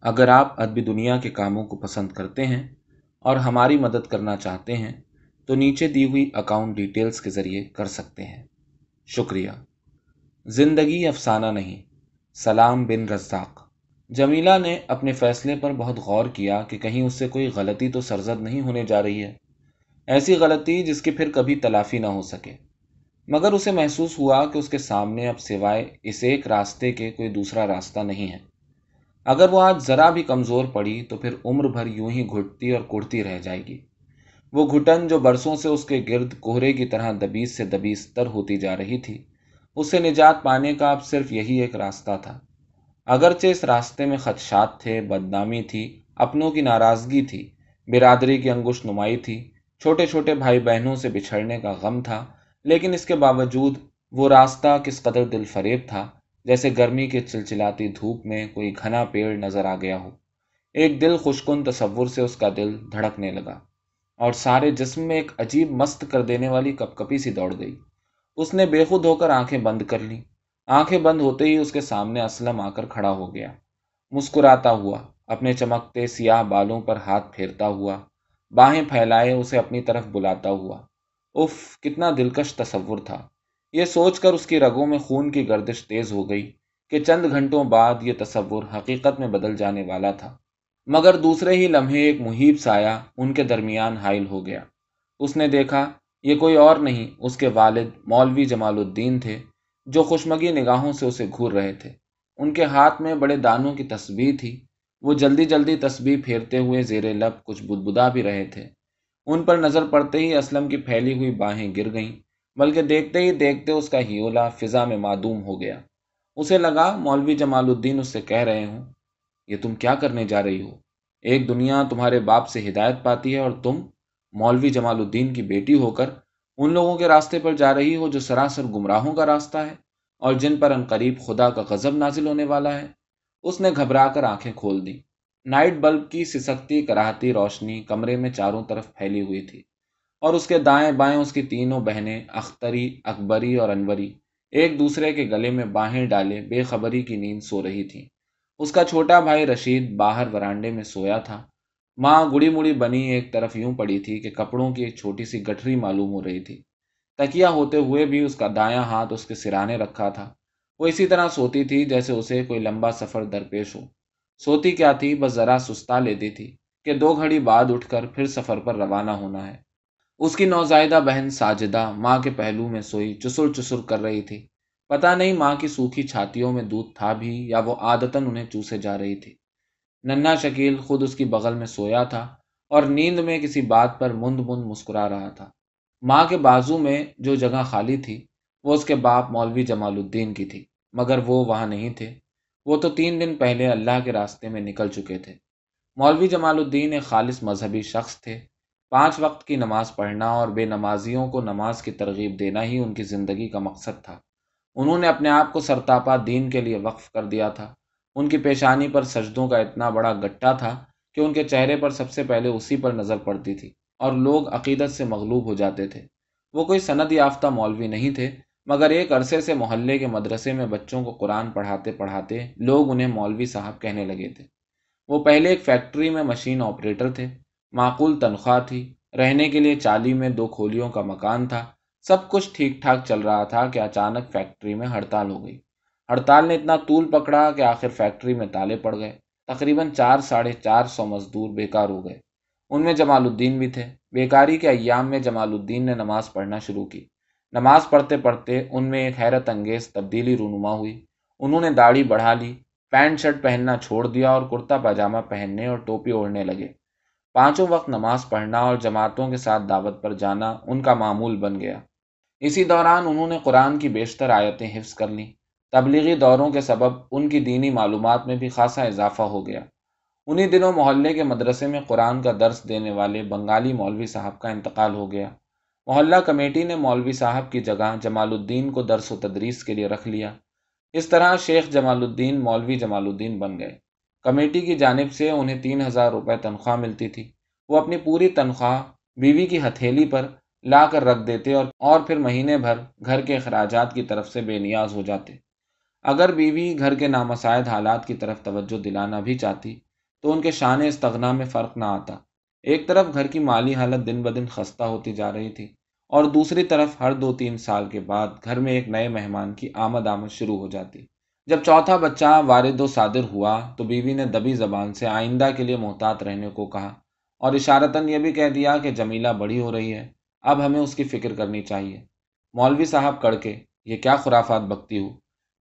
اگر آپ ادبی دنیا کے کاموں کو پسند کرتے ہیں اور ہماری مدد کرنا چاہتے ہیں، تو نیچے دی ہوئی اکاؤنٹ ڈیٹیلز کے ذریعے کر سکتے ہیں۔ شکریہ۔ زندگی افسانہ نہیں، سلام بن رزاق۔ جمیلہ نے اپنے فیصلے پر بہت غور کیا کہ کہیں اس سے کوئی غلطی تو سرزد نہیں ہونے جا رہی ہے۔ ایسی غلطی جس کی پھر کبھی تلافی نہ ہو سکے۔ مگر اسے محسوس ہوا کہ اس کے سامنے اب سوائے اس ایک راستے کے کوئی دوسرا راستہ نہیں ہے۔ اگر وہ آج ذرا بھی کمزور پڑی تو پھر عمر بھر یوں ہی گھٹتی اور کڑتی رہ جائے گی۔ وہ گھٹن جو برسوں سے اس کے گرد کوہرے کی طرح دبیز سے دبیز تر ہوتی جا رہی تھی، اس سے نجات پانے کا اب صرف یہی ایک راستہ تھا۔ اگرچہ اس راستے میں خدشات تھے، بدنامی تھی، اپنوں کی ناراضگی تھی، برادری کی انگوش نمائی تھی، چھوٹے چھوٹے بھائی بہنوں سے بچھڑنے کا غم تھا، لیکن اس کے باوجود وہ راستہ کس قدر دل فریب تھا۔ جیسے گرمی کے چلچلاتی دھوپ میں کوئی گھنا پیڑ نظر آ گیا ہو۔ ایک دل خوشکن تصور سے اس کا دل دھڑکنے لگا اور سارے جسم میں ایک عجیب مست کر دینے والی کپ کپی سی دوڑ گئی۔ اس نے بے خود ہو کر آنکھیں بند کر لیں۔ آنکھیں بند ہوتے ہی اس کے سامنے اسلم آ کر کھڑا ہو گیا۔ مسکراتا ہوا، اپنے چمکتے سیاہ بالوں پر ہاتھ پھیرتا ہوا، باہیں پھیلائے اسے اپنی طرف بلاتا ہوا۔ اف کتنا دلکش تصور تھا۔ یہ سوچ کر اس کی رگوں میں خون کی گردش تیز ہو گئی کہ چند گھنٹوں بعد یہ تصور حقیقت میں بدل جانے والا تھا۔ مگر دوسرے ہی لمحے ایک محیب سایہ ان کے درمیان حائل ہو گیا۔ اس نے دیکھا، یہ کوئی اور نہیں، اس کے والد مولوی جمال الدین تھے، جو خوشمگی نگاہوں سے اسے گھور رہے تھے۔ ان کے ہاتھ میں بڑے دانوں کی تسبیح تھی۔ وہ جلدی جلدی تسبیح پھیرتے ہوئے زیر لب کچھ بدبدا بھی رہے تھے۔ ان پر نظر پڑتے ہی اسلم کی پھیلی ہوئی باہیں گر گئیں۔ بلکہ دیکھتے ہی دیکھتے اس کا ہیولا فضا میں معدوم ہو گیا۔ اسے لگا، مولوی جمال الدین اس سے کہہ رہے ہوں، یہ تم کیا کرنے جا رہی ہو؟ ایک دنیا تمہارے باپ سے ہدایت پاتی ہے اور تم مولوی جمال الدین کی بیٹی ہو کر ان لوگوں کے راستے پر جا رہی ہو جو سراسر گمراہوں کا راستہ ہے اور جن پر قریب خدا کا غضب نازل ہونے والا ہے۔ اس نے گھبرا کر آنکھیں کھول دی نائٹ بلب کی سسکتی، کراہتی روشنی کمرے میں چاروں طرف پھیلی ہوئی تھی۔ اور اس کے دائیں بائیں اس کی تینوں بہنیں، اختری، اکبری اور انوری، ایک دوسرے کے گلے میں باہیں ڈالے، بے خبری کی نیند سو رہی تھی۔ اس کا چھوٹا بھائی رشید باہر ورانڈے میں سویا تھا۔ ماں گڑی مڑی بنی ایک طرف یوں پڑی تھی کہ کپڑوں کی ایک چھوٹی سی گٹھری معلوم ہو رہی تھی۔ تکیا ہوتے ہوئے بھی اس کا دایاں ہاتھ اس کے سرانے رکھا تھا۔ وہ اسی طرح سوتی تھی جیسے اسے کوئی لمبا سفر درپیش ہو۔ سوتی کیا تھی؟ بس ذرا سستا لیتی تھی کہ دو گھڑی بعد اٹھ کر پھر سفر پر روانہ ہونا ہے۔ اس کی نوزائیدہ بہن ساجدہ ماں کے پہلو میں سوئی چسر چسر کر رہی تھی۔ پتہ نہیں ماں کی سوکھی چھاتیوں میں دودھ تھا بھی یا وہ عادتاً انہیں چوسے جا رہی تھی۔ ننا شکیل خود اس کی بغل میں سویا تھا اور نیند میں کسی بات پر مند مند مسکرا رہا تھا۔ ماں کے بازو میں جو جگہ خالی تھی، وہ اس کے باپ مولوی جمال الدین کی تھی، مگر وہ وہاں نہیں تھے۔ وہ تو تین دن پہلے اللہ کے راستے میں نکل چکے تھے۔ مولوی جمال الدین ایک خالص مذہبی شخص تھے۔ پانچ وقت کی نماز پڑھنا اور بے نمازیوں کو نماز کی ترغیب دینا ہی ان کی زندگی کا مقصد تھا۔ انہوں نے اپنے آپ کو سرتاپا دین کے لیے وقف کر دیا تھا۔ ان کی پیشانی پر سجدوں کا اتنا بڑا گٹا تھا کہ ان کے چہرے پر سب سے پہلے اسی پر نظر پڑتی تھی اور لوگ عقیدت سے مغلوب ہو جاتے تھے۔ وہ کوئی سند یافتہ مولوی نہیں تھے، مگر ایک عرصے سے محلے کے مدرسے میں بچوں کو قرآن پڑھاتے پڑھاتے لوگ انہیں مولوی صاحب کہنے لگے تھے۔ وہ پہلے ایک فیکٹری میں مشین آپریٹر تھے۔ معقول تنخواہ تھی۔ رہنے کے لیے چالی میں دو کھولیوں کا مکان تھا۔ سب کچھ ٹھیک ٹھاک چل رہا تھا کہ اچانک فیکٹری میں ہڑتال ہو گئی۔ ہڑتال نے اتنا طول پکڑا کہ آخر فیکٹری میں تالے پڑ گئے۔ تقریباً چار ساڑھے چار سو مزدور بیکار ہو گئے۔ ان میں جمال الدین بھی تھے۔ بیکاری کے ایام میں جمال الدین نے نماز پڑھنا شروع کی۔ نماز پڑھتے پڑھتے ان میں ایک حیرت انگیز تبدیلی رونما ہوئی۔ انہوں نے داڑھی بڑھا لی، پینٹ شرٹ پہننا چھوڑ دیا اور کرتا پاجامہ پہننے اور ٹوپی اوڑھنے لگے۔ پانچوں وقت نماز پڑھنا اور جماعتوں کے ساتھ دعوت پر جانا ان کا معمول بن گیا۔ اسی دوران انہوں نے قرآن کی بیشتر آیتیں حفظ کر لیں۔ تبلیغی دوروں کے سبب ان کی دینی معلومات میں بھی خاصا اضافہ ہو گیا۔ انہی دنوں محلے کے مدرسے میں قرآن کا درس دینے والے بنگالی مولوی صاحب کا انتقال ہو گیا۔ محلہ کمیٹی نے مولوی صاحب کی جگہ جمال الدین کو درس و تدریس کے لیے رکھ لیا۔ اس طرح شیخ جمال الدین مولوی جمال الدین بن گئے۔ کمیٹی کی جانب سے انہیں تین ہزار روپے تنخواہ ملتی تھی۔ وہ اپنی پوری تنخواہ بیوی کی ہتھیلی پر لا کر رکھ دیتے اور اور پھر مہینے بھر گھر کے اخراجات کی طرف سے بے نیاز ہو جاتے۔ اگر بیوی گھر کے نامسائد حالات کی طرف توجہ دلانا بھی چاہتی، تو ان کے شان استغنا میں فرق نہ آتا۔ ایک طرف گھر کی مالی حالت دن بدن خستہ ہوتی جا رہی تھی، اور دوسری طرف ہر دو تین سال کے بعد گھر میں ایک نئے مہمان کی آمد آمد شروع ہو جاتی۔ جب چوتھا بچہ وارد و صادر ہوا تو بیوی نے دبی زبان سے آئندہ کے لیے محتاط رہنے کو کہا اور اشارتاً یہ بھی کہہ دیا کہ جمیلہ بڑی ہو رہی ہے، اب ہمیں اس کی فکر کرنی چاہیے۔ مولوی صاحب کڑ کے، یہ کیا خرافات بکتی ہو؟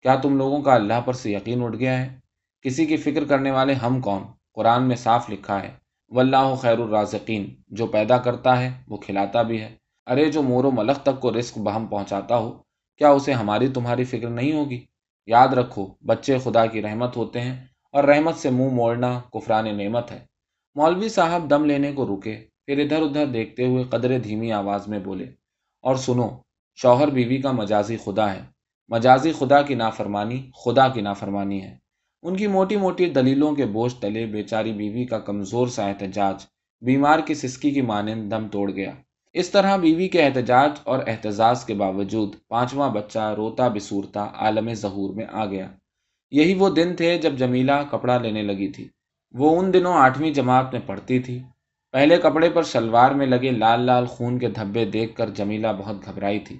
کیا تم لوگوں کا اللہ پر سے یقین اٹھ گیا ہے؟ کسی کی فکر کرنے والے ہم کون؟ قرآن میں صاف لکھا ہے، واللہ خیر الرازقین، جو پیدا کرتا ہے، وہ کھلاتا بھی ہے۔ ارے جو مور و ملخ تک کو رزق بہم پہنچاتا ہو، کیا اسے ہماری تمہاری فکر نہیں ہوگی؟ یاد رکھو، بچے خدا کی رحمت ہوتے ہیں اور رحمت سے منہ موڑنا کفران نعمت ہے۔ مولوی صاحب دم لینے کو رکے، پھر ادھر ادھر دیکھتے ہوئے قدر دھیمی آواز میں بولے، اور سنو، شوہر بیوی کا مجازی خدا ہے۔ مجازی خدا کی نافرمانی خدا کی نافرمانی ہے۔ ان کی موٹی موٹی دلیلوں کے بوجھ تلے بیچاری بیوی کا کمزور سا احتجاج، بیمار کی سسکی کی مانند دم توڑ گیا۔ اس طرح بیوی کے احتجاج اور احتجاج کے باوجود پانچواں بچہ روتا بسورتا عالم ظہور میں آ گیا۔ یہی وہ دن تھے جب جمیلہ کپڑا لینے لگی تھی۔ وہ ان دنوں آٹھویں جماعت میں پڑھتی تھی۔ پہلے کپڑے پر شلوار میں لگے لال لال خون کے دھبے دیکھ کر جمیلہ بہت گھبرائی تھی۔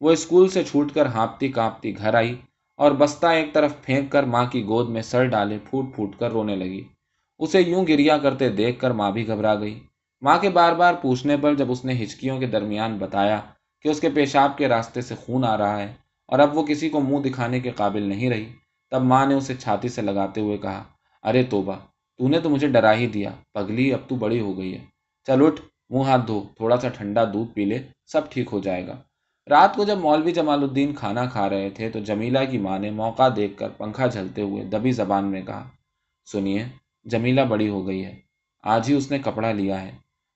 وہ اسکول سے چھوٹ کر ہانپتی کانپتی گھر آئی اور بستہ ایک طرف پھینک کر ماں کی گود میں سر ڈالے پھوٹ پھوٹ کر رونے لگی۔ اسے یوں گریا کرتے دیکھ کر ماں بھی گھبرا گئی۔ ماں کے بار بار پوچھنے پر جب اس نے ہچکیوں کے درمیان بتایا کہ اس کے پیشاب کے راستے سے خون آ رہا ہے اور اب وہ کسی کو منہ دکھانے کے قابل نہیں رہی، تب ماں نے اسے چھاتی سے لگاتے ہوئے کہا، ارے توبہ، تو نے تو مجھے ڈرا ہی دیا، پگلی اب تو بڑی ہو گئی ہے۔ چل اٹھ، منہ ہاتھ دھو، تھوڑا سا ٹھنڈا دودھ پی لے، سب ٹھیک ہو جائے گا۔ رات کو جب مولوی جمال الدین کھانا کھا رہے تھے تو جمیلہ کی ماں نے موقع دیکھ کر پنکھا جھلتے ہوئے دبی زبان میں کہا، سنیے، جمیلہ بڑی ہو گئی ہے، آج ہی اس نے کپڑا لیا ہے۔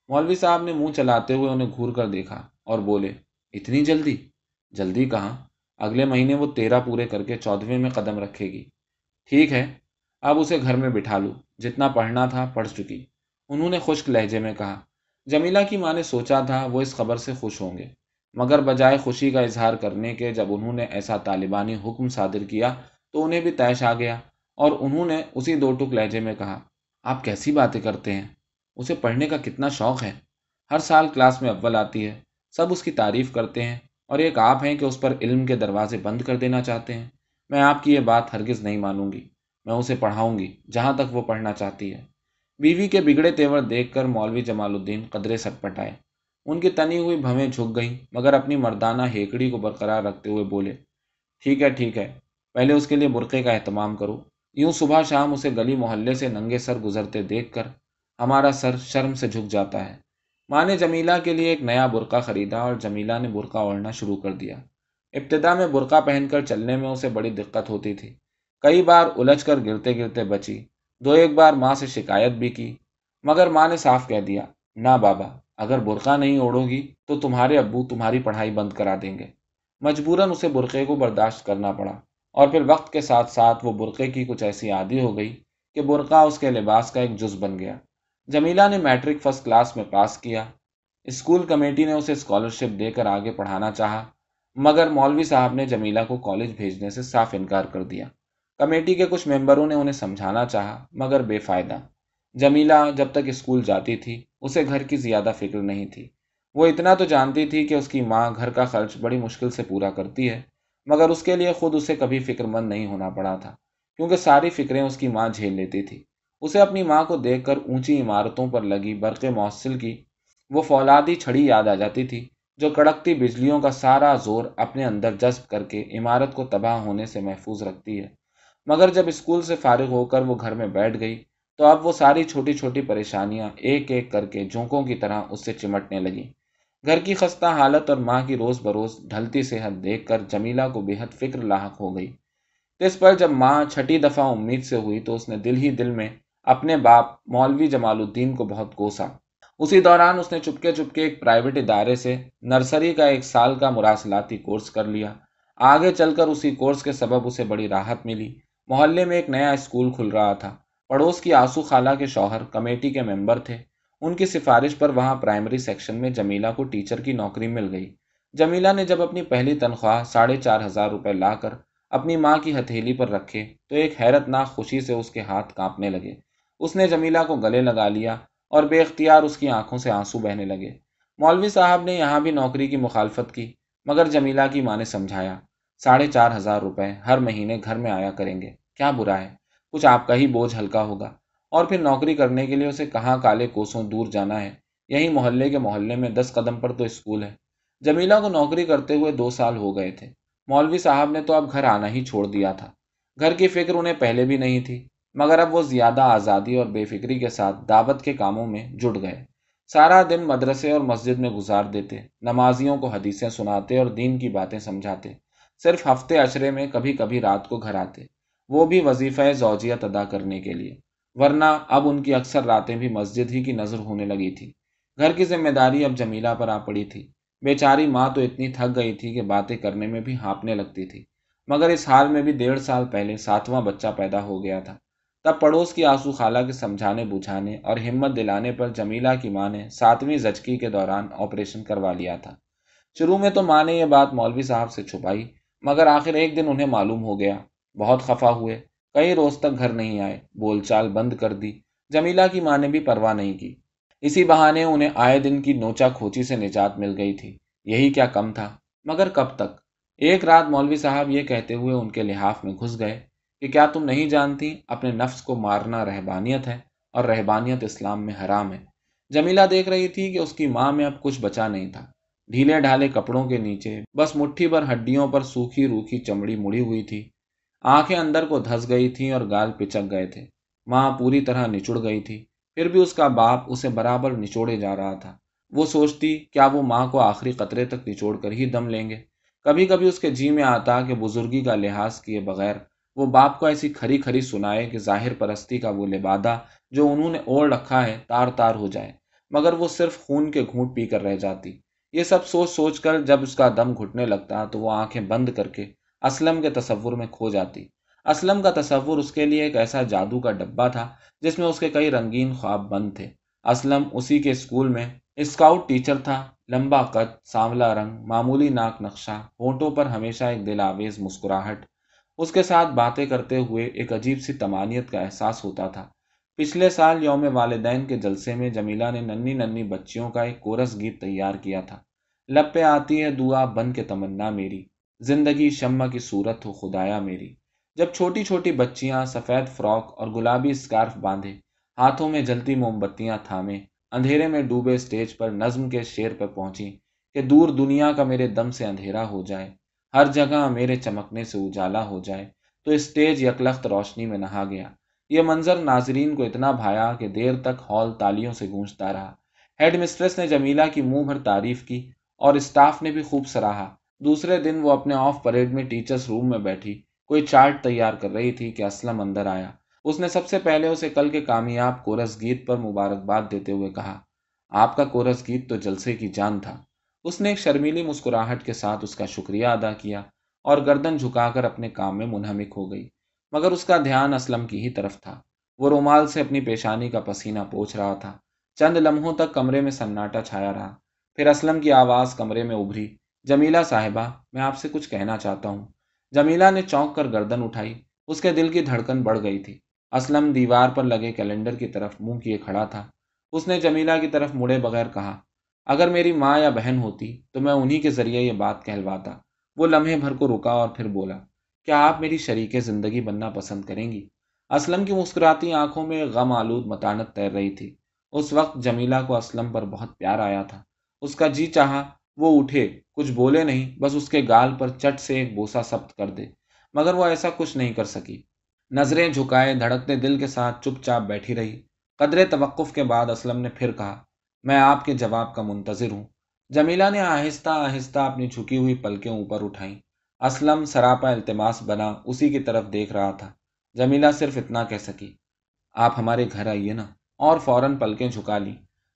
مولوی صاحب نے منہ چلاتے ہوئے انہیں گھور کر دیکھا اور بولے، اتنی جلدی؟ جلدی کہاں؟ اگلے مہینے وہ تیرہ پورے کر کے چودھویں میں قدم رکھے گی۔ ٹھیک ہے، اب اسے گھر میں بٹھا لوں جتنا پڑھنا تھا، پڑھ چکی۔ انہوں نے خشک لہجے میں کہا، جمیلہ کی ماں نے سوچا تھا وہ اس خبر سے خوش ہوں گے۔ مگر بجائے خوشی کا اظہار کرنے کے، جب انہوں نے ایسا طالبانی حکم صادر کیا تو انہیں بھی طیش آ گیا اور انہوں نے اسی دو ٹک لہجے میں کہا، آپ کیسی باتیں کرتے ہیں؟ اسے پڑھنے کا کتنا شوق ہے۔ ہر سال کلاس میں اول آتی ہے۔ سب اس کی تعریف کرتے ہیں اور ایک آپ ہیں کہ اس پر علم کے دروازے بند کر دینا چاہتے ہیں۔ میں آپ کی یہ بات ہرگز نہیں مانوں گی۔ میں اسے پڑھاؤں گی جہاں تک وہ پڑھنا چاہتی ہے۔ بیوی کے بگڑے تیور دیکھ کر مولوی جمال الدین قدرے سٹ پٹائے ان کی تنی ہوئی بھویں جھک گئیں، مگر اپنی مردانہ ہیکڑی کو برقرار رکھتے ہوئے بولے، ٹھیک ہے ٹھیک ہے، پہلے اس کے لیے برقعے کا اہتمام کرو۔ یوں صبح شام اسے گلی محلے سے ننگے سر گزرتے دیکھ کر ہمارا سر شرم سے جھک جاتا ہے۔ ماں نے جمیلہ کے لیے ایک نیا برقع خریدا اور جمیلہ نے برقع اوڑھنا شروع کر دیا۔ ابتدا میں برقع پہن کر چلنے میں اسے بڑی دقت ہوتی تھی۔ کئی بار الجھ کر گرتے گرتے بچی۔ دو ایک بار ماں سے شکایت بھی کی۔ مگر ماں نے صاف کہہ دیا، نہ بابا، اگر برقع نہیں اوڑو گی تو تمہارے ابو تمہاری پڑھائی بند کرا دیں گے۔ مجبوراً اسے برقعے کو برداشت کرنا پڑا۔ اور پھر وقت کے ساتھ ساتھ وہ برقعے کی کچھ ایسی عادی ہو گئی کہ برقع اس کے لباس کا ایک جز بن گیا۔ جمیلہ نے میٹرک فرسٹ کلاس میں پاس کیا۔ اسکول کمیٹی نے اسے اسکالرشپ دے کر آگے پڑھانا چاہا، مگر مولوی صاحب نے جمیلہ کو کالج بھیجنے سے صاف انکار کر دیا۔ کمیٹی کے کچھ ممبروں نے انہیں سمجھانا چاہا، مگر بے فائدہ۔ جمیلہ جب تک اسکول جاتی تھی، اسے گھر کی زیادہ فکر نہیں تھی۔ وہ اتنا تو جانتی تھی کہ اس کی ماں گھر کا خرچ بڑی مشکل سے پورا کرتی ہے، مگر اس کے لیے خود اسے کبھی فکر مند نہیں ہونا پڑا تھا، کیونکہ ساری فکریں اس کی ماں جھیل لیتی تھی۔ اسے اپنی ماں کو دیکھ کر اونچی عمارتوں پر لگی برق موصل کی وہ فولادی چھڑی یاد آ جاتی تھی، جو کڑکتی بجلیوں کا سارا زور اپنے اندر جذب کر کے عمارت کو تباہ ہونے سے محفوظ رکھتی ہے۔ مگر جب اسکول سے فارغ ہو کر وہ گھر میں بیٹھ گئی، تو اب وہ ساری چھوٹی چھوٹی پریشانیاں ایک ایک کر کے جھونکوں کی طرح اس سے چمٹنے لگیں گھر کی خستہ حالت اور ماں کی روز بروز ڈھلتی صحت دیکھ کر جمیلہ کو بے حد فکر لاحق ہو گئی۔ اس پر جب ماں چھٹی دفعہ امید سے ہوئی تو اس نے دل ہی دل میں اپنے باپ مولوی جمال الدین کو بہت کوسا اسی دوران اس نے چپکے چپکے ایک پرائیویٹ ادارے سے نرسری کا ایک سال کا مراسلاتی کورس کر لیا۔ آگے چل کر اسی کورس کے سبب اسے بڑی راحت ملی۔ محلے میں ایک نیا اسکول کھل رہا تھا۔ پڑوس کی آسو خالہ کے شوہر کمیٹی کے ممبر تھے۔ ان کی سفارش پر وہاں پرائمری سیکشن میں جمیلہ کو ٹیچر کی نوکری مل گئی۔ جمیلہ نے جب اپنی پہلی تنخواہ ساڑھے چار ہزار روپے لا کر اپنی ماں کی ہتھیلی پر رکھے تو ایک حیرت ناک خوشی سے اس کے ہاتھ کانپنے لگے۔ اس نے جمیلا کو گلے لگا لیا اور بے اختیار اس کی آنکھوں سے آنسو بہنے لگے۔ مولوی صاحب نے یہاں بھی نوکری کی مخالفت کی، مگر جمیلا کی ماں نے سمجھایا، ساڑھے چار ہزار روپے ہر مہینے گھر میں آیا کریں گے، کیا برا ہے؟ کچھ آپ کا ہی بوجھ ہلکا ہوگا۔ اور پھر نوکری کرنے کے لیے اسے کہاں کالے کوسوں دور جانا ہے؟ یہی محلے کے محلے میں دس قدم پر تو اسکول ہے۔ جمیلا کو نوکری کرتے ہوئے دو سال ہو گئے تھے۔ مولوی صاحب نے تو اب گھر آنا ہی چھوڑ دیا تھا۔ گھر کی فکر انہیں پہلے بھی نہیں تھی۔ مگر اب وہ زیادہ آزادی اور بے فکری کے ساتھ دعوت کے کاموں میں جڑ گئے۔ سارا دن مدرسے اور مسجد میں گزار دیتے، نمازیوں کو حدیثیں سناتے اور دین کی باتیں سمجھاتے۔ صرف ہفتے اشرے میں کبھی کبھی رات کو گھر آتے، وہ بھی وظیفہ زوجیت ادا کرنے کے لیے۔ ورنہ اب ان کی اکثر راتیں بھی مسجد ہی کی نظر ہونے لگی تھی گھر کی ذمہ داری اب جمیلہ پر آ پڑی تھی۔ بیچاری ماں تو اتنی تھک گئی تھی کہ باتیں کرنے میں بھی ہانپنے لگتی تھی۔ مگر اس حال میں بھی ڈیڑھ سال پہلے ساتواں بچہ پیدا ہو گیا تھا۔ تب پڑوس کی آنسو خالہ کے سمجھانے بجھانے اور ہمت دلانے پر جمیلہ کی ماں نے ساتویں زچکی کے دوران آپریشن کروا لیا تھا۔ شروع میں تو ماں نے یہ بات مولوی صاحب سے چھپائی، مگر آخر ایک دن انہیں معلوم ہو گیا۔ بہت خفا ہوئے، کئی روز تک گھر نہیں آئے، بول چال بند کر دی۔ جمیلہ کی ماں نے بھی پرواہ نہیں کی۔ اسی بہانے انہیں آئے دن کی نوچا کھوچی سے نجات مل گئی تھی۔ یہی کیا کم تھا۔ مگر کب تک؟ ایک رات مولوی صاحب یہ کہتے ہوئے ان کے لحاف میں گھس گئے۔ کہ کیا تم نہیں جانتی اپنے نفس کو مارنا رہبانیت ہے اور رہبانیت اسلام میں حرام ہے؟ جمیلہ دیکھ رہی تھی کہ اس کی ماں میں اب کچھ بچا نہیں تھا۔ ڈھیلے ڈھالے کپڑوں کے نیچے، بس مٹھی بھر ہڈیوں پر سوکھی روکھی چمڑی مڑی ہوئی تھی۔ آنکھیں اندر کو دھس گئی تھیں اور گال پچک گئے تھے۔ ماں پوری طرح نچڑ گئی تھی۔ پھر بھی اس کا باپ اسے برابر نچوڑے جا رہا تھا۔ وہ سوچتی، کیا وہ ماں کو آخری قطرے تک نچوڑ کر ہی دم لیں گے؟ کبھی کبھی اس کے جی میں آتا کہ بزرگی کا لحاظ کیے بغیر وہ باپ کو ایسی کھری کھری سنائے کہ ظاہر پرستی کا وہ لبادہ جو انہوں نے اوڑھ رکھا ہے تار تار ہو جائے، مگر وہ صرف خون کے گھونٹ پی کر رہ جاتی۔ یہ سب سوچ سوچ کر جب اس کا دم گھٹنے لگتا تو وہ آنکھیں بند کر کے اسلم کے تصور میں کھو جاتی۔ اسلم کا تصور اس کے لیے ایک ایسا جادو کا ڈبہ تھا جس میں اس کے کئی رنگین خواب بند تھے۔ اسلم اسی کے اسکول میں اسکاؤٹ ٹیچر تھا، لمبا قد، سانولا رنگ، معمولی ناک نقشہ، ہونٹوں پر ہمیشہ ایک دل آویز مسکراہٹ۔ اس کے ساتھ باتیں کرتے ہوئے ایک عجیب سی تمانیت کا احساس ہوتا تھا۔ پچھلے سال یوم والدین کے جلسے میں جمیلہ نے ننی ننی بچیوں کا ایک کورس گیت تیار کیا تھا۔ لب پہ آتی ہے دعا بن کے تمنا میری، زندگی شمع کی صورت ہو خدایا میری۔ جب چھوٹی چھوٹی بچیاں سفید فراک اور گلابی اسکارف باندھے، ہاتھوں میں جلتی موم بتیاں تھامے، اندھیرے میں ڈوبے اسٹیج پر نظم کے شیر پر پہنچی کہ دور دنیا کا میرے دم سے اندھیرا ہو جائے۔ ہر جگہ میرے چمکنے سے اجالا ہو جائے۔ تو اسٹیج یکلخت روشنی میں نہا گیا۔ یہ منظر ناظرین کو اتنا بھایا کہ دیر تک ہال تالیوں سے گونجتا رہا۔ ہیڈ مسٹریس نے جمیلہ کی منہ بھر تعریف کی اور اسٹاف نے بھی خوب سراہا۔ دوسرے دن وہ اپنے آف پریڈ میں ٹیچرس روم میں بیٹھی۔ کوئی چارٹ تیار کر رہی تھی کہ اسلم اندر آیا۔ اس نے سب سے پہلے اسے کل کے کامیاب کورس گیت پر مبارکباد دیتے ہوئے کہا، آپ کا کورس گیت تو جلسے کی جان تھا۔ اس نے ایک شرمیلی مسکراہٹ کے ساتھ اس کا شکریہ ادا کیا اور گردن جھکا کر اپنے کام میں منہمک ہو گئی، مگر اس کا دھیان اسلم کی ہی طرف تھا۔ وہ رومال سے اپنی پیشانی کا پسینہ پوچھ رہا تھا۔ چند لمحوں تک کمرے میں سناٹا چھایا رہا۔ پھر اسلم کی آواز کمرے میں ابھری۔ جمیلہ صاحبہ، میں آپ سے کچھ کہنا چاہتا ہوں۔ جمیلہ نے چونک کر گردن اٹھائی۔ اس کے دل کی دھڑکن بڑھ گئی تھی۔ اسلم دیوار پر لگے کیلنڈر کی طرف منہ کیے کھڑا تھا۔ اس نے جمیلہ کی طرف مڑے بغیر کہا اگر میری ماں یا بہن ہوتی تو میں انہی کے ذریعے یہ بات کہلواتا۔ وہ لمحے بھر کو رکا اور پھر بولا، کیا آپ میری شریک زندگی بننا پسند کریں گی؟ اسلم کی مسکراتی آنکھوں میں غم آلود متانت تیر رہی تھی۔ اس وقت جمیلہ کو اسلم پر بہت پیار آیا تھا۔ اس کا جی چاہا، وہ اٹھے، کچھ بولے نہیں، بس اس کے گال پر چٹ سے ایک بوسا سبت کر دے۔ مگر وہ ایسا کچھ نہیں کر سکی۔ نظریں جھکائے دھڑکتے دل کے ساتھ چپ چاپ بیٹھی رہی۔ قدرے توقف کے بعد اسلم نے پھر کہا میں آپ کے جواب کا منتظر ہوں۔ جمیلہ نے آہستہ آہستہ اپنی جھکی ہوئی پلکیں اوپر اٹھائیں۔ اسلم سراپا التماس بنا اسی کی طرف دیکھ رہا تھا۔ جمیلہ صرف اتنا کہہ سکی، آپ ہمارے گھر آئیے نا۔ اور فوراً پلکیں جھکا لی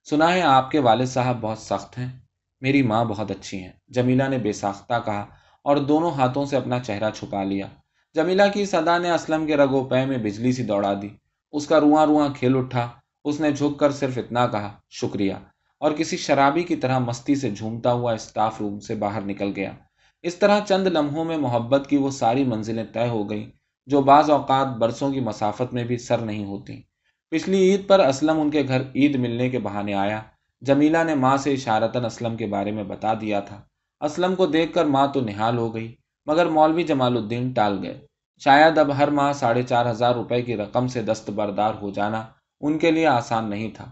سنا ہے آپ کے والد صاحب بہت سخت ہیں۔ میری ماں بہت اچھی ہیں۔ جمیلہ نے بے ساختہ کہا اور دونوں ہاتھوں سے اپنا چہرہ چھپا لیا۔ جمیلہ کی صدا نے اسلم کے رگو پے میں بجلی سی دوڑا دی۔ اس کا رواں رواں کھیل اٹھا۔ اس نے جھک کر صرف اتنا کہا، شکریہ اور کسی شرابی کی طرح مستی سے جھومتا ہوا اسٹاف روم سے باہر نکل گیا۔ اس طرح چند لمحوں میں محبت کی وہ ساری منزلیں طے ہو گئیں، جو بعض اوقات برسوں کی مسافت میں بھی سر نہیں ہوتی۔ پچھلی عید پر اسلم ان کے گھر عید ملنے کے بہانے آیا۔ جمیلا نے ماں سے اشارتاً اسلم کے بارے میں بتا دیا تھا۔ اسلم کو دیکھ کر ماں تو نہال ہو گئی، مگر مولوی جمال الدین ٹال گئے۔ شاید اب ہر ماہ ساڑھے چار ہزار روپے کی رقم سے دستبردار ہو جانا ان کے لیے آسان نہیں تھا۔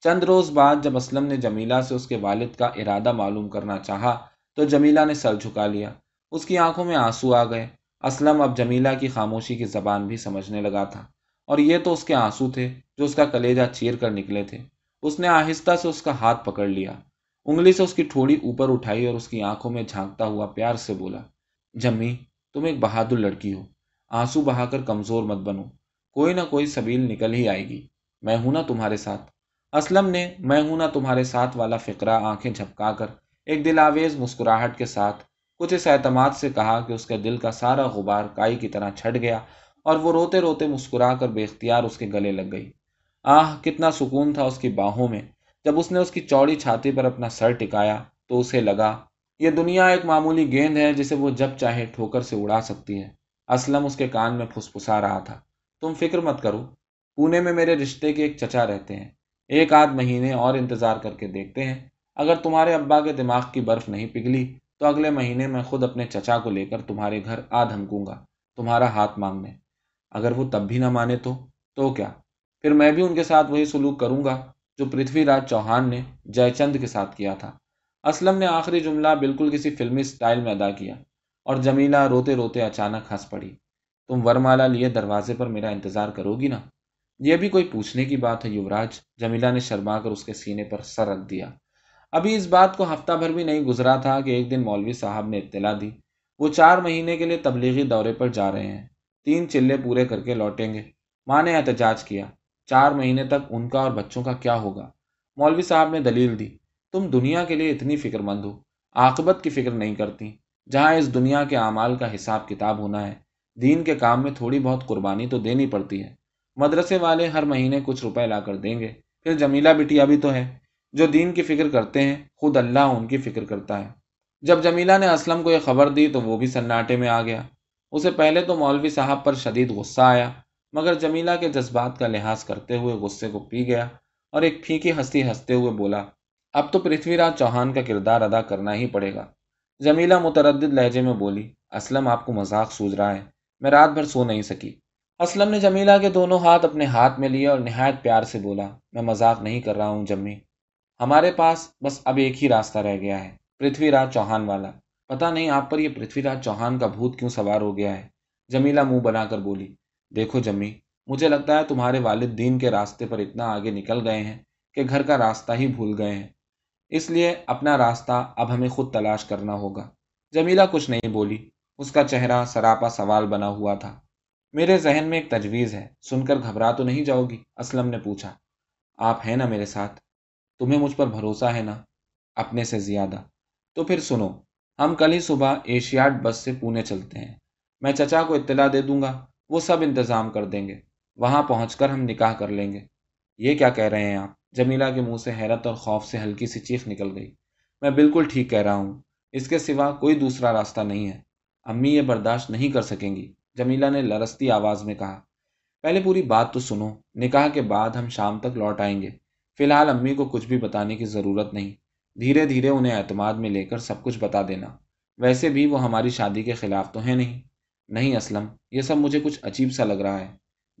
چند روز بعد جب اسلم نے جمیلا سے اس کے والد کا ارادہ معلوم کرنا چاہا، تو جمیلا نے سر جھکا لیا۔ اس کی آنکھوں میں آنسو آ گئے۔ اسلم اب جمیلا کی خاموشی کی زبان بھی سمجھنے لگا تھا۔ اور یہ تو اس کے آنسو تھے جو اس کا کلیجہ چیر کر نکلے تھے۔ اس نے آہستہ سے اس کا ہاتھ پکڑ لیا۔ انگلی سے اس کی ٹھوڑی اوپر اٹھائی اور اس کی آنکھوں میں جھانکتا ہوا پیار سے بولا، جمی، تم ایک بہادر لڑکی ہو۔ آنسو بہا کر کمزور مت بنو۔ کوئی نہ کوئی سبیل نکل ہی آئے گی۔ میں ہوں نا تمہارے ساتھ۔ اسلم نے میں ہوں نا تمہارے ساتھ والا فقرہ آنکھیں جھپکا کر ایک دل آویز مسکراہٹ کے ساتھ کچھ اس اعتماد سے کہا کہ اس کے دل کا سارا غبار کائی کی طرح چھٹ گیا اور وہ روتے روتے مسکرا کر بے اختیار اس کے گلے لگ گئی۔ آہ، کتنا سکون تھا اس کی باہوں میں۔ جب اس نے اس کی چوڑی چھاتی پر اپنا سر ٹکایا تو اسے لگا، یہ دنیا ایک معمولی گیند ہے جسے وہ جب چاہے ٹھوکر سے اڑا سکتی ہے۔ اسلم اس کے کان میں پھس پھسا رہا تھا۔ تم فکر مت کرو پونے میں میرے رشتے کے ایک چچا رہتے ہیں۔ ایک آدھ مہینے اور انتظار کر کے دیکھتے ہیں۔ اگر تمہارے ابا کے دماغ کی برف نہیں پگھلی، تو اگلے مہینے میں خود اپنے چچا کو لے کر تمہارے گھر آ دھمکوں گا، تمہارا ہاتھ مانگنے۔ اگر وہ تب بھی نہ مانے تو تو کیا؟ پھر میں بھی ان کے ساتھ وہی سلوک کروں گا جو پرتھوی راج چوہان نے جے چند کے ساتھ کیا تھا۔ اسلم نے آخری جملہ بالکل کسی فلمی سٹائل میں ادا کیا اور جمیلہ روتے روتے اچانک ہنس پڑی۔ تم ورمالا لیے دروازے پر میرا انتظار کرو گی نا؟ یہ بھی کوئی پوچھنے کی بات ہے یوراج جمیلا نے شرما کر اس کے سینے پر سر رکھ دیا۔ ابھی اس بات کو ہفتہ بھر بھی نہیں گزرا تھا کہ ایک دن مولوی صاحب نے اطلاع دی۔ وہ چار مہینے کے لیے تبلیغی دورے پر جا رہے ہیں۔ تین چلے پورے کر کے لوٹیں گے۔ ماں نے احتجاج کیا۔ چار مہینے تک ان کا اور بچوں کا کیا ہوگا؟ مولوی صاحب نے دلیل دی۔ تم دنیا کے لیے اتنی فکر مند ہو۔ عاقبت کی فکر نہیں کرتی۔ جہاں اس دنیا کے اعمال کا حساب کتاب ہونا ہے، دین کے کام میں تھوڑی بہت قربانی تو دینی پڑتی ہے۔ مدرسے والے ہر مہینے کچھ روپے لا کر دیں گے۔ پھر جمیلہ بٹیا بھی تو ہے، جو دین کی فکر کرتے ہیں، خود اللہ ان کی فکر کرتا ہے۔ جب جمیلہ نے اسلم کو یہ خبر دی تو وہ بھی سناٹے میں آ گیا۔ اسے پہلے تو مولوی صاحب پر شدید غصہ آیا، مگر جمیلہ کے جذبات کا لحاظ کرتے ہوئے غصے کو پی گیا اور ایک پھیکی ہستی ہنستے ہوئے بولا، اب تو پرتھوی راج چوہان کا کردار ادا کرنا ہی پڑے گا۔ جمیلہ متردد لہجے میں بولی، اسلم آپ کو مذاق سوج رہا ہے، میں رات بھر سو نہیں سکی۔ اسلم نے جمیلہ کے دونوں ہاتھ اپنے ہاتھ میں لیے اور نہایت پیار سے بولا، میں مذاق نہیں کر رہا ہوں جمی۔ ہمارے پاس بس اب ایک ہی راستہ رہ گیا ہے، پرتھوی راج چوہان والا۔ پتا نہیں آپ پر یہ پرتھوی راج چوہان کا بھوت کیوں سوار ہو گیا ہے؟ جمیلہ منہ بنا کر بولی، دیکھو جمی، مجھے لگتا ہے تمہارے والد دین کے راستے پر اتنا آگے نکل گئے ہیں کہ گھر کا راستہ ہی بھول گئے ہیں۔ اس لیے اپنا راستہ اب ہمیں خود تلاش کرنا ہوگا جمیلہ کچھ نہیں بولی، اس کا چہرہ سراپا سوال بنا ہوا تھا۔ میرے ذہن میں ایک تجویز ہے۔ سن کر گھبرا تو نہیں جاؤ گی، اسلم نے پوچھا۔ آپ ہیں نا میرے ساتھ؟ تمہیں مجھ پر بھروسہ ہے نا؟ اپنے سے زیادہ۔ تو پھر سنو، ہم کل ہی صبح ایشیاڈ بس سے پونے چلتے ہیں۔ میں چچا کو اطلاع دے دوں گا، وہ سب انتظام کر دیں گے۔ وہاں پہنچ کر ہم نکاح کر لیں گے۔ یہ کیا کہہ رہے ہیں آپ؟ جمیلہ کے منہ سے حیرت اور خوف سے ہلکی سی چیخ نکل گئی۔ میں بالکل ٹھیک کہہ رہا ہوں۔ اس کے سوا کوئی دوسرا راستہ نہیں ہے۔ امی یہ برداشت نہیں کر سکیں گی۔ جمیلہ نے لرستی آواز میں کہا، پہلے پوری بات تو سنو۔ نکاح کے بعد ہم شام تک لوٹ آئیں گے۔ فی الحال امی کو کچھ بھی بتانے کی ضرورت نہیں۔ دھیرے دھیرے انہیں اعتماد میں لے کر سب کچھ بتا دینا۔ ویسے بھی وہ ہماری شادی کے خلاف تو ہے نہیں۔ نہیں اسلم، یہ سب مجھے کچھ عجیب سا لگ رہا ہے۔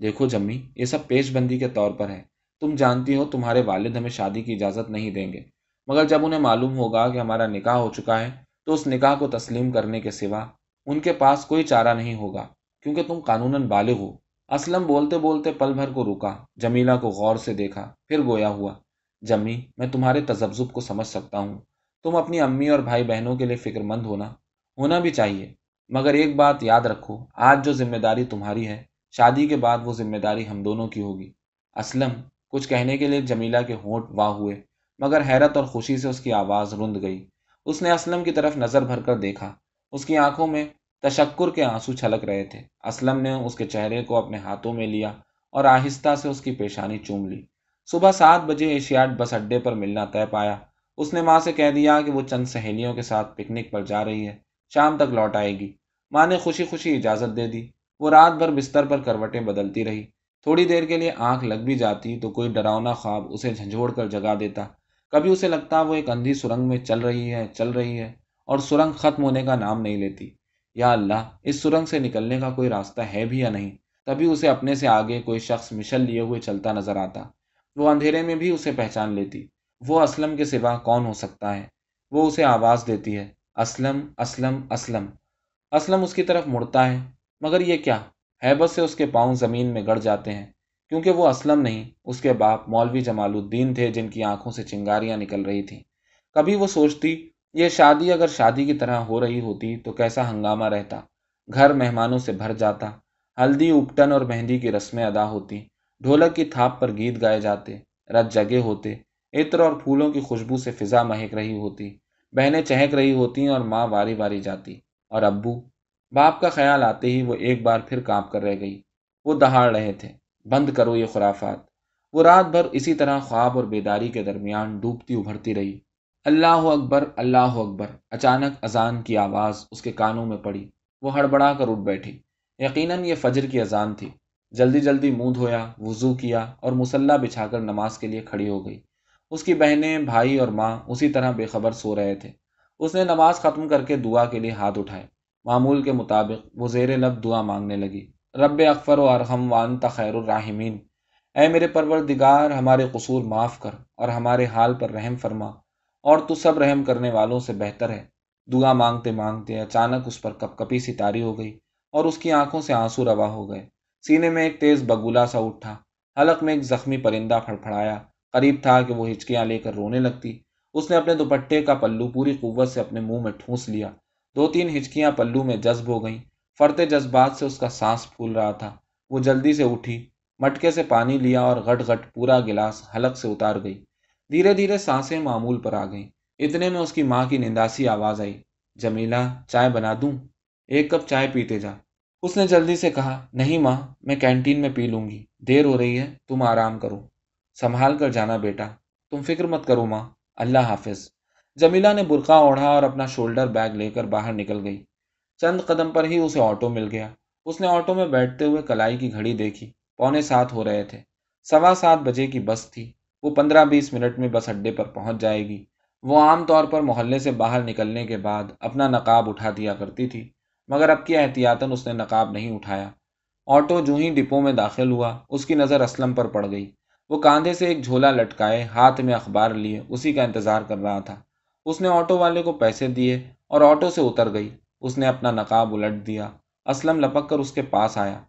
دیکھو جمی، یہ سب پیش بندی کے طور پر ہے۔ تم جانتی ہو تمہارے والد ہمیں شادی کی اجازت نہیں دیں گے۔ مگر جب انہیں معلوم ہوگا کہ ہمارا نکاح ہو چکا ہے، تو اس نکاح کو تسلیم کرنے کے سوا ان کے پاس کوئی چارہ نہیں ہوگا۔ کیونکہ تم قانون بالغ ہو۔ اسلم بولتے بولتے پل بھر کو رکا، جمیلہ کو غور سے دیکھا، پھر گویا ہوا، جمی، میں تمہارے تجبزب کو سمجھ سکتا ہوں۔ تم اپنی امی اور بھائی بہنوں کے لیے فکر مند ہونا ہونا بھی چاہیے۔ مگر ایک بات یاد رکھو، آج جو ذمہ داری تمہاری ہے، شادی کے بعد وہ ذمہ داری ہم دونوں کی ہوگی۔ اسلم، کچھ کہنے کے لیے جمیلہ کے ہونٹ واہ ہوئے، مگر حیرت اور خوشی سے اس کی آواز رند گئی۔ اس نے اسلم کی طرف نظر بھر کر دیکھا، اس کی آنکھوں میں تشکر کے آنسو چھلک رہے تھے۔ اسلم نے اس کے چہرے کو اپنے ہاتھوں میں لیا اور آہستہ سے اس کی پیشانی چوم لی۔ صبح سات بجے ایشیاڈ بس اڈے پر ملنا طے پایا۔ اس نے ماں سے کہہ دیا کہ وہ چند سہیلیوں کے ساتھ پکنک پر جا رہی ہے۔ شام تک لوٹ آئے گی۔ ماں نے خوشی خوشی اجازت دے دی۔ وہ رات بھر بستر پر کروٹیں بدلتی رہی۔ تھوڑی دیر کے لیے آنکھ لگ بھی جاتی تو کوئی ڈراؤنا خواب اسے جھنجھوڑ کر جگا دیتا۔ کبھی اسے لگتا وہ ایک اندھی سرنگ میں چل رہی ہے، چل رہی ہے اور سرنگ ختم ہونے کا نام نہیں لیتی۔ یا اللہ، اس سرنگ سے نکلنے کا کوئی راستہ ہے بھی یا نہیں؟ تبھی اسے اپنے سے آگے کوئی شخص مشل لیے ہوئے چلتا نظر آتا۔ وہ اندھیرے میں بھی اسے پہچان لیتی۔ وہ اسلم کے سوا کون ہو سکتا ہے؟ وہ اسے آواز دیتی ہے۔ اسلم اسلم اسلم۔ اسلم اس کی طرف مڑتا ہے۔ مگر یہ کیا؟ حیبت سے اس کے پاؤں زمین میں گڑ جاتے ہیں۔ کیونکہ وہ اسلم نہیں، اس کے باپ مولوی جمال الدین تھے جن کی آنکھوں سے چنگاریاں نکل رہی تھیں۔ کبھی وہ سوچتی یہ شادی اگر شادی کی طرح ہو رہی ہوتی تو کیسا ہنگامہ رہتا؟ گھر مہمانوں سے بھر جاتا، ہلدی اپٹن اور مہندی کی رسمیں ادا ہوتی، ڈھولک کی تھاپ پر گیت گائے جاتے، رت جگے ہوتے، عطر اور پھولوں کی خوشبو سے فضا مہک رہی ہوتی، بہنیں چہک رہی ہوتی اور ماں واری واری جاتی، اور ابو، باپ کا خیال آتے ہی وہ ایک بار پھر کانپ کر رہ گئی۔ وہ دہاڑ رہے تھے، بند کرو یہ خرافات۔ وہ رات بھر اسی طرح خواب اور بیداری کے درمیان ڈوبتی ابھرتی رہی۔ اللہ اکبر اللہ اکبر۔ اچانک اذان کی آواز اس کے کانوں میں پڑی۔ وہ ہڑبڑا کر اٹھ بیٹھی۔ یقیناً یہ فجر کی اذان تھی۔ جلدی جلدی منہ دھویا، وضو کیا اور مسلح بچھا کر نماز کے لیے کھڑی ہو گئی۔ اس کی بہنیں، بھائی اور ماں اسی طرح بے خبر سو رہے تھے۔ اس نے نماز ختم کر کے دعا کے لیے ہاتھ اٹھائے۔ معمول کے مطابق وہ زیر لب دعا مانگنے لگی۔ رب اکفر و ارحم وان خیر الرحمین اے میرے پروردگار، ہمارے قصور معاف کر اور ہمارے حال پر رحم فرما۔ اور تو سب رحم کرنے والوں سے بہتر ہے۔ دعا مانگتے مانگتے اچانک اس پر کپ کپی سی تاری ہو گئی اور اس کی آنکھوں سے آنسو روا ہو گئے۔ سینے میں ایک تیز بگولا سا اٹھا۔ حلق میں ایک زخمی پرندہ پھڑپھڑایا۔ قریب تھا کہ وہ ہچکیاں لے کر رونے لگتی۔ اس نے اپنے دوپٹے کا پلو پوری قوت سے اپنے منہ میں ٹھونس لیا۔ دو تین ہچکیاں پلو میں جذب ہو گئیں۔ فرتے جذبات سے اس کا سانس پھول رہا تھا۔ وہ جلدی سے اٹھی، مٹکے سے پانی لیا اور گٹ گٹ پورا گلاس حلق سے اتار گئی۔ دھیرے دھیرے سانسیں معمول پر آ گئیں۔ اتنے میں اس کی ماں کی ننداسی آواز آئی۔ جمیلا چائے بنا دوں؟ ایک کپ چائے پیتے جا۔ اس نے جلدی سے کہا، نہیں ماں، میں کینٹین میں پی لوں گی۔ دیر ہو رہی ہے، تم آرام کرو۔ سنبھال کر جانا بیٹا۔ تم فکر مت کرو ماں۔ اللہ حافظ۔ جمیلا نے برقع اوڑھا اور اپنا شولڈر بیگ لے کر باہر نکل گئی۔ چند قدم پر ہی اسے آٹو مل گیا۔ اس نے آٹو میں بیٹھتے ہوئے کلائی کی گھڑی دیکھی۔ پونے سات ہو رہے تھے۔ سوا سات بجے کی بس تھی۔ وہ پندرہ بیس منٹ میں بس اڈے پر پہنچ جائے گی۔ وہ عام طور پر محلے سے باہر نکلنے کے بعد اپنا نقاب اٹھا دیا کرتی تھی، مگر اب کی احتیاطاً اس نے نقاب نہیں اٹھایا۔ آٹو جو ہی ڈپو میں داخل ہوا، اس کی نظر اسلم پر پڑ گئی۔ وہ کاندھے سے ایک جھولا لٹکائے ہاتھ میں اخبار لیے اسی کا انتظار کر رہا تھا۔ اس نے آٹو والے کو پیسے دیے اور آٹو سے اتر گئی۔ اس نے اپنا نقاب الٹ دیا۔ اسلم لپک کر اس کے پاس آیا۔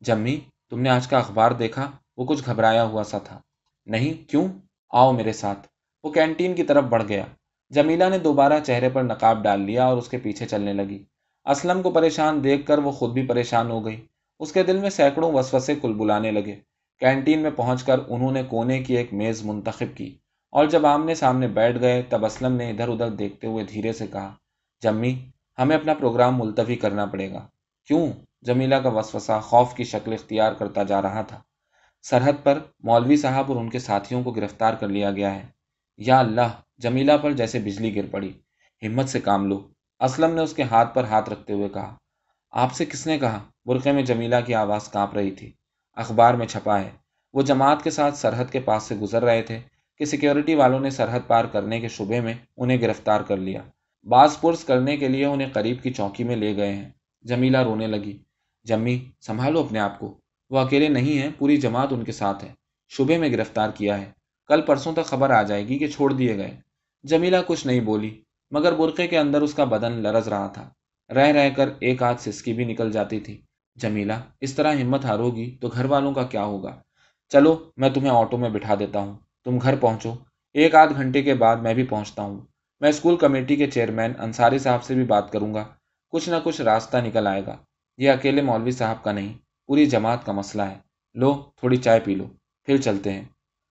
جمی، تم نے آج کا اخبار دیکھا؟ وہ کچھ گھبرایا ہوا سا تھا۔ نہیں، کیوں؟ آؤ میرے ساتھ۔ وہ کینٹین کی طرف بڑھ گیا۔ جمیلا نے دوبارہ چہرے پر نقاب ڈال لیا اور اس کے پیچھے چلنے لگی۔ اسلم کو پریشان دیکھ کر وہ خود بھی پریشان ہو گئی۔ اس کے دل میں سینکڑوں وسوسے کل بلانے لگے۔ کینٹین میں پہنچ کر انہوں نے کونے کی ایک میز منتخب کی۔ اور جب آمنے سامنے بیٹھ گئے، تب اسلم نے ادھر ادھر دیکھتے ہوئے دھیرے سے کہا، جمی، ہمیں اپنا پروگرام ملتوی کرنا پڑے گا۔ کیوں؟ جمیلا کا وسوسہ خوف کی شکل اختیار کرتا جا رہا تھا۔ سرحد پر مولوی صاحب اور ان کے ساتھیوں کو گرفتار کر لیا گیا ہے۔ یا اللہ جمیلا پر جیسے بجلی گر پڑی۔ ہمت سے کام لو۔ اسلم نے اس کے ہاتھ پر ہاتھ رکھتے ہوئے کہا، آپ سے کس نے کہا برقعے میں جمیلا کی آواز کانپ رہی تھی؟ اخبار میں چھپا ہے، وہ جماعت کے ساتھ سرحد کے پاس سے گزر رہے تھے کہ سیکیورٹی والوں نے سرحد پار کرنے کے شبے میں انہیں گرفتار کر لیا۔ بعض پرس کرنے کے لیے انہیں قریب کی چوکی میں لے گئے ہیں۔ جمیلا رونے لگی۔ جمی، سنبھالو اپنے آپ کو۔ وہ اکیلے نہیں ہیں، پوری جماعت ان کے ساتھ ہے۔ شبے میں گرفتار کیا ہے۔ کل پرسوں تک خبر آ جائے گی کہ چھوڑ دیے گئے۔ جمیلا کچھ نہیں بولی، مگر برقعے کے اندر اس کا بدن لرز رہا تھا۔ رہ رہ کر ایک آدھ سسکی بھی نکل جاتی تھی۔ جمیلا اس طرح ہمت ہارو گی تو گھر والوں کا کیا ہوگا؟ چلو، میں تمہیں آٹو میں بٹھا دیتا ہوں۔ تم گھر پہنچو۔ ایک آدھ گھنٹے کے بعد میں بھی پہنچتا ہوں۔ میں اسکول کمیٹی کے چیئرمین انصاری صاحب سے بھی بات کروں گا۔ کچھ نہ کچھ راستہ نکل آئے گا۔ یہ اکیلے مولوی صاحب کا نہیں۔ پوری جماعت کا مسئلہ ہے۔ لو، تھوڑی چائے پی لو۔ پھر چلتے ہیں۔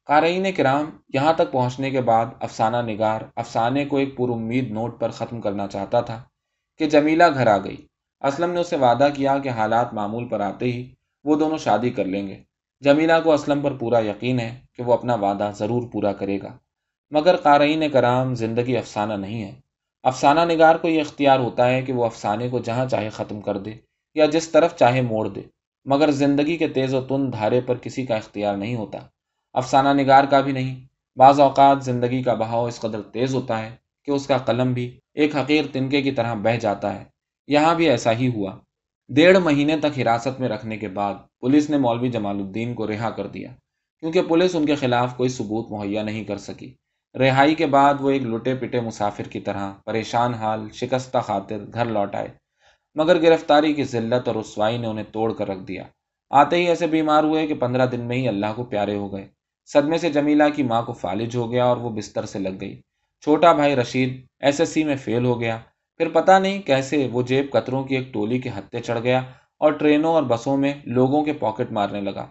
قارئین کرام یہاں تک پہنچنے کے بعد افسانہ نگار، افسانے کو ایک پر امید نوٹ پر ختم کرنا چاہتا تھا کہ جمیلہ گھر آ گئی۔ اسلم نے اسے وعدہ کیا کہ حالات معمول پر آتے ہی وہ دونوں شادی کر لیں گے۔ جمیلہ کو اسلم پر پورا یقین ہے کہ وہ اپنا وعدہ ضرور پورا کرے گا۔ مگر قارئین کرام زندگی افسانہ نہیں ہے۔ افسانہ نگار کو یہ اختیار ہوتا ہے کہ وہ افسانے کو جہاں چاہے ختم کر دے یا جس طرف چاہے موڑ دے۔ مگر زندگی کے تیز و تند دھارے پر کسی کا اختیار نہیں ہوتا۔ افسانہ نگار کا بھی نہیں۔ بعض اوقات زندگی کا بہاؤ اس قدر تیز ہوتا ہے کہ اس کا قلم بھی ایک حقیر تنکے کی طرح بہہ جاتا ہے۔ یہاں بھی ایسا ہی ہوا۔ ڈیڑھ مہینے تک حراست میں رکھنے کے بعد پولیس نے مولوی جمال الدین کو رہا کر دیا۔ کیونکہ پولیس ان کے خلاف کوئی ثبوت مہیا نہیں کر سکی۔ رہائی کے بعد وہ ایک لٹے پٹے مسافر کی طرح پریشان حال، شکستہ خاطر گھر لوٹ آئے۔ مگر گرفتاری کی ذلت اور رسوائی نے انہیں توڑ کر رکھ دیا۔ آتے ہی ایسے بیمار ہوئے کہ پندرہ دن میں ہی اللہ کو پیارے ہو گئے۔ صدمے سے جمیلہ کی ماں کو فالج ہو گیا اور وہ بستر سے لگ گئی۔ چھوٹا بھائی رشید ایس ایس سی میں فیل ہو گیا۔ پھر پتہ نہیں کیسے وہ جیب قطروں کی ایک ٹولی کے ہتھے چڑھ گیا اور ٹرینوں اور بسوں میں لوگوں کے پاکٹ مارنے لگا۔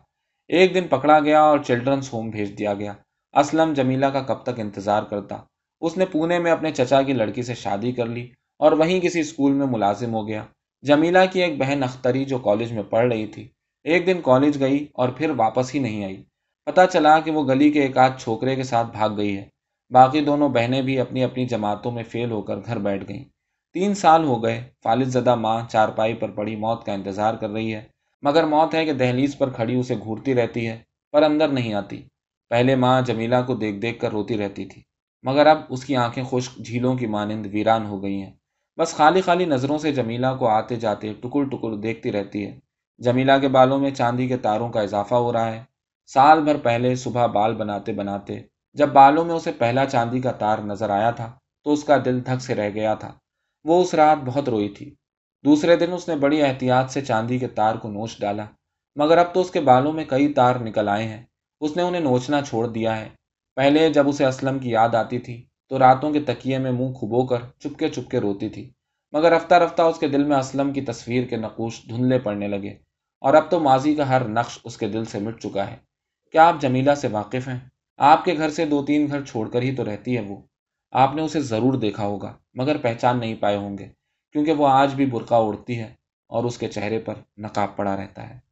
ایک دن پکڑا گیا اور چلڈرنس ہوم بھیج دیا گیا۔ اسلم جمیلہ کا کب تک انتظار کرتا۔ اس نے پونے میں اپنے چچا کی لڑکی سے شادی کر لی۔ اور وہیں کسی اسکول میں ملازم ہو گیا۔ جمیلہ کی ایک بہن اختری جو کالج میں پڑھ رہی تھی، ایک دن کالج گئی اور پھر واپس ہی نہیں آئی۔ پتا چلا کہ وہ گلی کے ایک آدھ چھوکرے کے ساتھ بھاگ گئی ہے۔ باقی دونوں بہنیں بھی اپنی اپنی جماعتوں میں فیل ہو کر گھر بیٹھ گئیں۔ تین سال ہو گئے۔ فالد زدہ ماں چارپائی پر پڑی موت کا انتظار کر رہی ہے۔ مگر موت ہے کہ دہلیز پر کھڑی اسے گھورتی رہتی ہے، پر اندر نہیں آتی۔ پہلے ماں جمیلہ کو دیکھ دیکھ کر روتی رہتی تھی۔ مگر اب اس کی آنکھیں خشک جھیلوں کی مانند ویران ہو گئی ہیں۔ بس خالی خالی نظروں سے جمیلہ کو آتے جاتے ٹکر ٹکر دیکھتی رہتی ہے۔ جمیلہ کے بالوں میں چاندی کے تاروں کا اضافہ ہو رہا ہے۔ سال بھر پہلے صبح بال بناتے بناتے جب بالوں میں اسے پہلا چاندی کا تار نظر آیا تھا تو اس کا دل دھک سے رہ گیا تھا۔ وہ اس رات بہت روئی تھی۔ دوسرے دن اس نے بڑی احتیاط سے چاندی کے تار کو نوچ ڈالا۔ مگر اب تو اس کے بالوں میں کئی تار نکل آئے ہیں۔ اس نے انہیں نوچنا چھوڑ دیا ہے۔ پہلے جب اسے اسلم کی یاد آتی تھی تو راتوں کے تکیے میں منہ کھبو کر چپکے چپکے روتی تھی۔ مگر رفتہ رفتہ اس کے دل میں اسلم کی تصویر کے نقوش دھندلے پڑنے لگے۔ اور اب تو ماضی کا ہر نقش اس کے دل سے مٹ چکا ہے۔ کیا آپ جمیلہ سے واقف ہیں؟ آپ کے گھر سے دو تین گھر چھوڑ کر ہی تو رہتی ہے وہ۔ آپ نے اسے ضرور دیکھا ہوگا، مگر پہچان نہیں پائے ہوں گے، کیونکہ وہ آج بھی برقع اڑتی ہے اور اس کے چہرے پر نقاب پڑا رہتا ہے۔